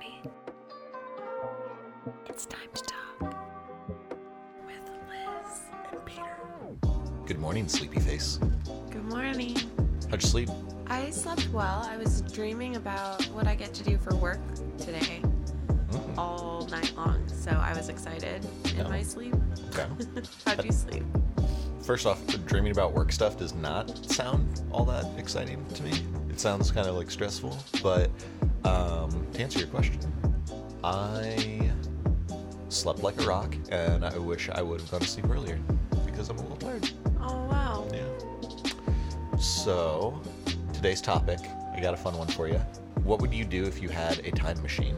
ready? It's time to talk with Liz and Peter. Good morning, sleepy face. Good morning. How'd you sleep? I slept well. I was dreaming about what I get to do for work today Mm. all night long, so I was excited in Oh. my sleep. Okay. How'd you sleep? First off, dreaming about work stuff does not sound all that exciting to me. It sounds kind of like stressful. But um, to answer your question, I slept like a rock, and I wish I would have gone to sleep earlier because I'm a little tired. Oh wow. Yeah. So, today's topic, I got a fun one for you. What would you do if you had a time machine?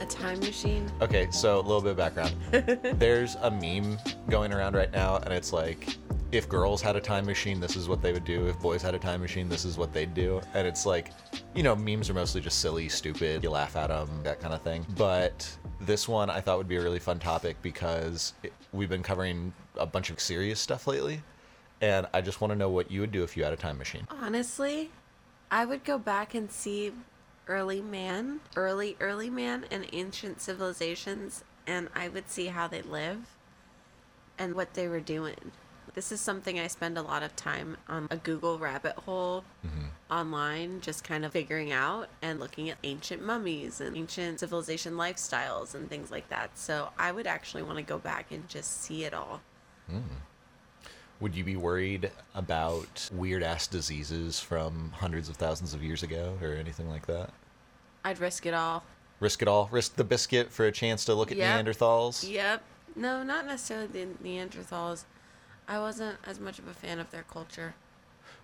A time machine. Okay, so a little bit of background. There's a meme going around right now, and it's like, if girls had a time machine, this is what they would do. If boys had a time machine, this is what they'd do. And it's like, you know, memes are mostly just silly, stupid, you laugh at them, that kind of thing. But this one I thought would be a really fun topic because it, we've been covering a bunch of serious stuff lately. And I just want to know what you would do if you had a time machine. Honestly, I would go back and see early man, early, early man and ancient civilizations, and I would see how they live and what they were doing. This is something I spend a lot of time on a Google rabbit hole mm-hmm. online, just kind of figuring out and looking at ancient mummies and ancient civilization lifestyles and things like that. So I would actually want to go back and just see it all. Hmm. Would you be worried about weird ass diseases from hundreds of thousands of years ago or anything like that? I'd risk it all. Risk it all? Risk the biscuit for a chance to look at Yep. Neanderthals? Yep. No, not necessarily the Neanderthals. I wasn't as much of a fan of their culture.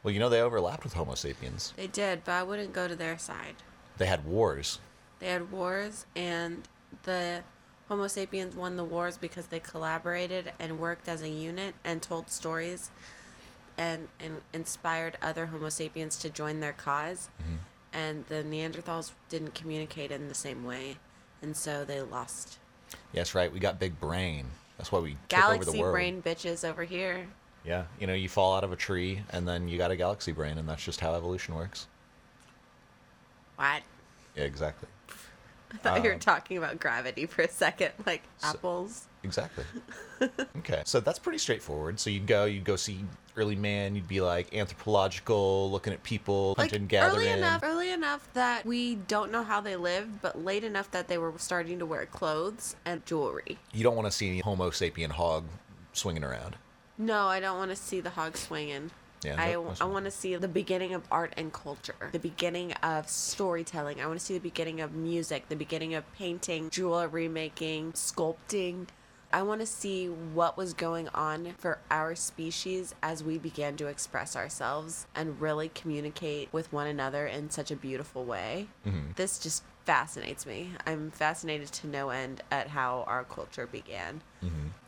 Well, you know, they overlapped with Homo sapiens. They did, but I wouldn't go to their side. They had wars. They had wars, and the Homo sapiens won the wars because they collaborated and worked as a unit and told stories and, and inspired other Homo sapiens to join their because mm-hmm. And the Neanderthals didn't communicate in the same way, and so they lost. Yes, right. We got big brain. That's why we took over the Galaxy brain bitches over here. Yeah. You know, you fall out of a tree and then you got a galaxy brain, and that's just how evolution works. What? Yeah, exactly. I thought you were Um, talking about gravity for a second, like So- apples. Exactly. okay. So that's pretty straightforward. So you'd go, you'd go see early man, you'd be like anthropological, looking at people, Like hunting, gathering. early enough, early enough that we don't know how they lived, but late enough that they were starting to wear clothes and jewelry. You don't want to see any Homo sapien hog swinging around. No, I don't want to see the hog swinging. Yeah, I, I want to see the beginning of art and culture, the beginning of storytelling. I want to see the beginning of music, the beginning of painting, jewelry making, sculpting. I want to see what was going on for our species as we began to express ourselves and really communicate with one another in such a beautiful way. This just fascinates me. I'm fascinated to no end at how our culture began.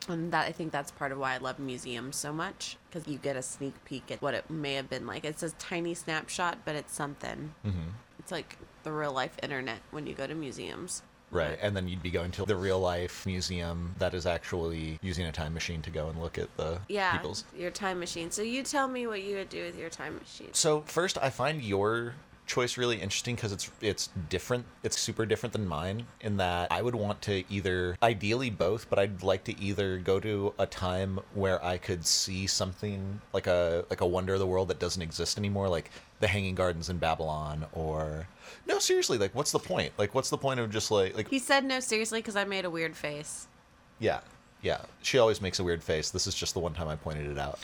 And that I think that's part of why I love museums so much because you get a sneak peek at what it may have been like. It's a tiny snapshot, but it's something. Mm-hmm. It's like the real life internet when you go to museums. Right. And then you'd be going to the real life museum that is actually using a time machine to go and look at the Yeah, people's. your time machine. So you tell me what you would do with your time machine. So first, I find your choice really interesting because it's it's different. It's super different than mine in that I would want to either ideally both, but I'd like to either go to a time where I could see something like a like a wonder of the world that doesn't exist anymore, like the Hanging Gardens in Babylon, or no, seriously, like what's the point? Like what's the point of just like like He said no seriously because I made a weird face. yeah, yeah. She always makes a weird face. This is just the one time I pointed it out.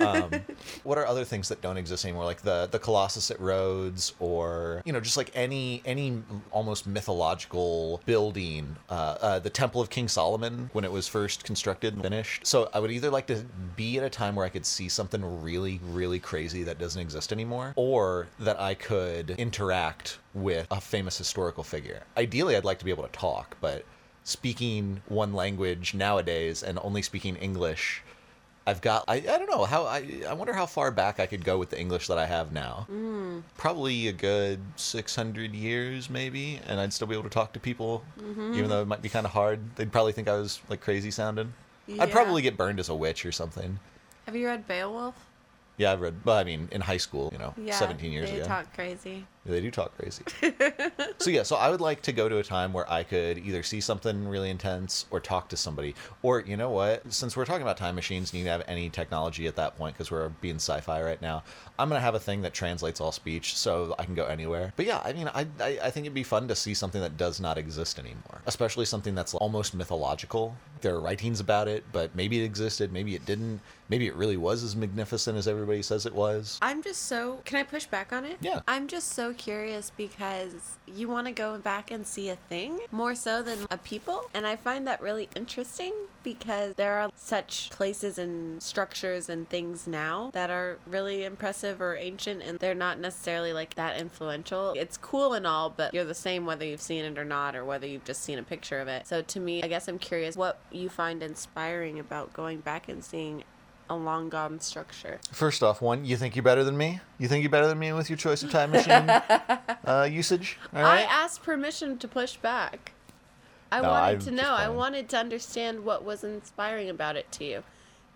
Um, what are other things that don't exist anymore, like the the Colossus at Rhodes, or you know, just like any any almost mythological building, uh, uh, the Temple of King Solomon when it was first constructed and finished. So I would either like to be at a time where I could see something really really crazy that doesn't exist anymore, or that I could interact with a famous historical figure. Ideally, I'd like to be able to talk, but speaking one language nowadays and only speaking English, I've got I, I don't know how I I wonder how far back I could go with the English that I have now. Mm. Probably a good 600 years maybe and I'd still be able to talk to people Mm-hmm. even though it might be kind of hard. They'd probably think I was like crazy sounding. Yeah. I'd probably get burned as a witch or something. Have you read Beowulf? Yeah, I've read well I mean in high school, you know, Yeah. 17 years they ago. talk crazy. They do talk crazy. so yeah, so I would like to go to a time where I could either see something really intense or talk to somebody. Or you know what? Since we're talking about time machines, and you can have any technology at that point because we're being sci-fi right now. I'm gonna have a thing that translates all speech, so I can go anywhere. But yeah, I mean, I I, I think it'd be fun to see something that does not exist anymore, especially something that's almost mythological. There are writings about it, but maybe it existed, maybe it didn't. Maybe it really was as magnificent as everybody says it was. I'm just so. Can I push back on it? Yeah. I'm just curious because you want to go back and see a thing more so than a people. And I find that really interesting because there are such places and structures and things now that are really impressive or ancient and they're not necessarily like that influential. It's cool and all, but you're the same whether you've seen it or not or whether you've just seen a picture of it. So to me, I guess I'm curious what you find inspiring about going back and seeing a long gone structure. First off, one, you think you're better than me? You think you're better than me with your choice of time machine uh, usage? All I asked permission to push back. I No, wanted I'm to know. I wanted to understand what was inspiring about it to you.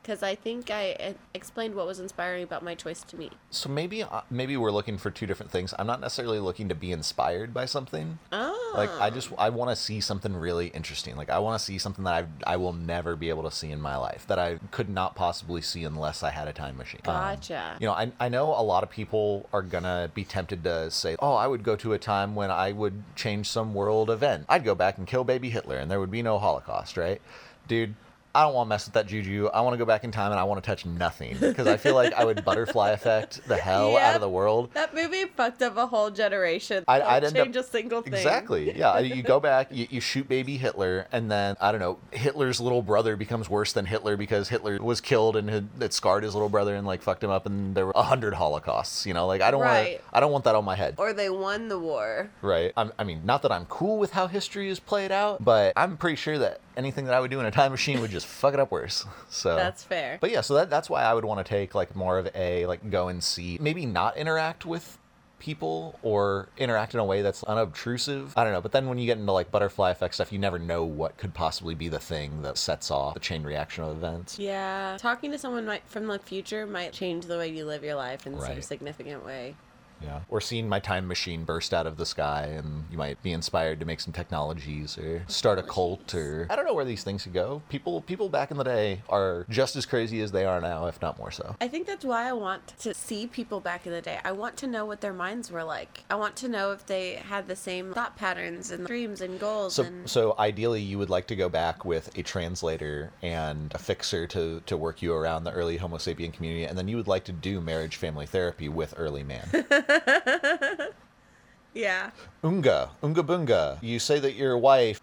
Because I think I uh, explained what was inspiring about my choice to me. So maybe uh, maybe we're looking for two different things. I'm not necessarily looking to be inspired by something. Oh. Like I just I want to see something really interesting. Like I want to see something that I I will never be able to see in my life that I could not possibly see unless I had a time machine. Um, Gotcha. you know, I, I know a lot of people are gonna be tempted to say, "Oh, I would go to a time when I would change some world event. I'd go back and kill baby Hitler, and there would be no Holocaust." Right, dude. I don't want to mess with that juju. I want to go back in time and I want to touch nothing because I feel like I would butterfly effect the hell out of the world. That movie fucked up a whole generation. I'd- Don't I'd end up- change a single thing. Exactly. Yeah. You go back, you, you shoot baby Hitler, and then, I don't know, Hitler's little brother becomes worse than Hitler because Hitler was killed and had, it scarred his little brother and, like, fucked him up, and there were a hundred Holocausts, you know? Like, I don't Right. want I don't want that on my head. Or they won the war. Right. I'm, I mean, not that I'm cool with how history is played out, but I'm pretty sure that anything that I would do in a time machine would just fuck it up worse. So That's fair. But yeah, so that, that's why I would want to take like more of a like go and see, maybe not interact with people or interact in a way that's unobtrusive. I don't know. But then when you get into like butterfly effect stuff, you never know what could possibly be the thing that sets off the chain reaction of events. Yeah. Talking to someone might, from the future might change the way you live your life in some significant way. Yeah. Or seeing my time machine burst out of the sky and you might be inspired to make some technologies or start a cult or I don't know where these things could go. People people back in the day are just as crazy as they are now, if not more so. I think that's why I want to see people back in the day. I want to know what their minds were like. I want to know if they had the same thought patterns and dreams and goals. So, and so ideally, you would like to go back with a translator and a fixer to, to work you around the early Homo sapien community, and then you would like to do marriage family therapy with early man. yeah, Unga, Unga Bunga, you say that your wife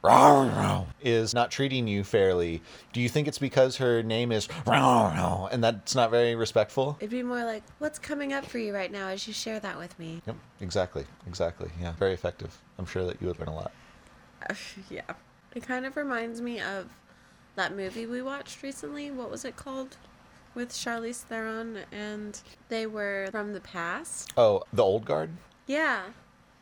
is not treating you fairly. Do you think it's because her name is and that's not very respectful? it'd be more like, "What's coming up for you right now?" As you share that with me. Yep, exactly, exactly. Yeah, very effective. I'm sure that you would learn a lot. yeah, it kind of reminds me of that movie we watched recently. What was it called? With Charlize Theron, and they were from the past. Oh, The Old Guard? Yeah,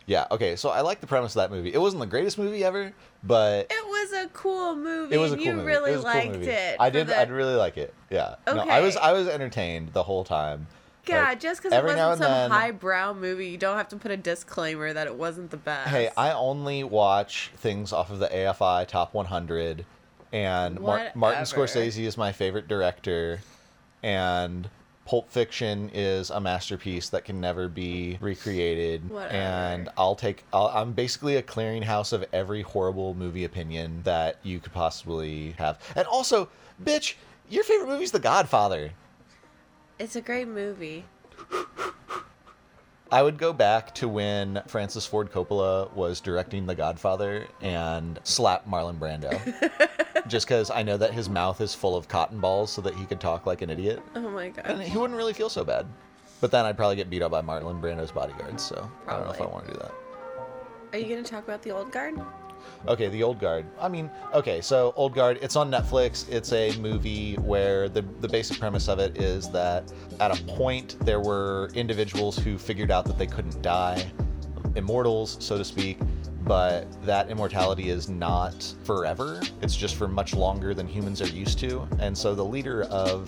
Yeah, okay, so I like the premise of that movie. It wasn't the greatest movie ever, but it was a cool movie. it was a cool you movie. really it was a cool liked it. I did. the- I'd really like it. Yeah. Okay. No, I was. I was entertained the whole time. God, Like, just because it wasn't some then- highbrow movie, you don't have to put a disclaimer that it wasn't the best. Hey, I only watch things off of the AFI Top 100, and Mar- Martin Scorsese is my favorite director, and Pulp Fiction is a masterpiece that can never be recreated. Whatever. And I'll take. I'll, I'm basically a clearinghouse of every horrible movie opinion that you could possibly have. And also, bitch, your favorite movie's The Godfather. It's a great movie. I would go back to when Francis Ford Coppola was directing The Godfather and slap Marlon Brando. Just because I know that his mouth is full of cotton balls so that he could talk like an idiot. Oh my And god. he wouldn't really feel so bad. But then I'd probably get beat up by Marlon Brando's bodyguards, so I don't know if I want to do that. Are you gonna talk about the old guard? Okay, The Old Guard. I mean, okay, so Old Guard, it's on Netflix. It's a movie where the, the basic premise of it is that at a point there were individuals who figured out that they couldn't die, immortals, so to speak, but that immortality is not forever. It's just for much longer than humans are used to. And so the leader of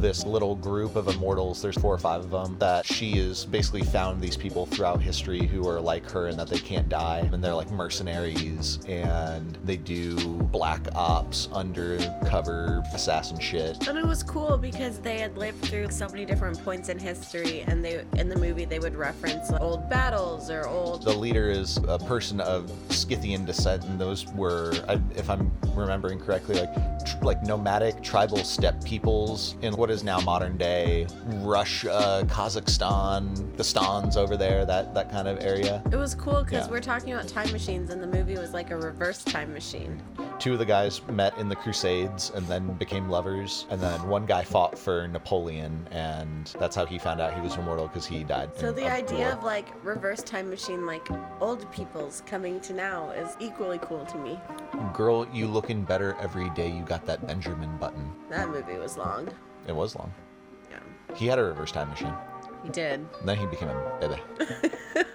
this little group of immortals. There's four or five of them that she has basically found these people throughout history who are like her and that they can't die, and they're like mercenaries and they do black ops, undercover assassin shit. And it was cool because they had lived through so many different points in history, and they in the movie they would reference like, old battles or old. The leader is a person of Scythian descent, and those were, if I'm remembering correctly, like tr- like nomadic tribal steppe peoples in what is now modern day Russia, Kazakhstan, the Stans over there, that that kind of area. It was cool because Yeah. we're talking about time machines, and the movie was like a reverse time machine. Two of the guys met in the Crusades and then became lovers, and then one guy fought for Napoleon, and that's how he found out he was immortal because he died. So the idea war. of like reverse time machine, like old people's coming to now, is equally cool to me. girl, you looking better every day. You got that Benjamin button. That movie was long. It was long. Yeah, He had a reverse time machine. he did. And then he became a baby.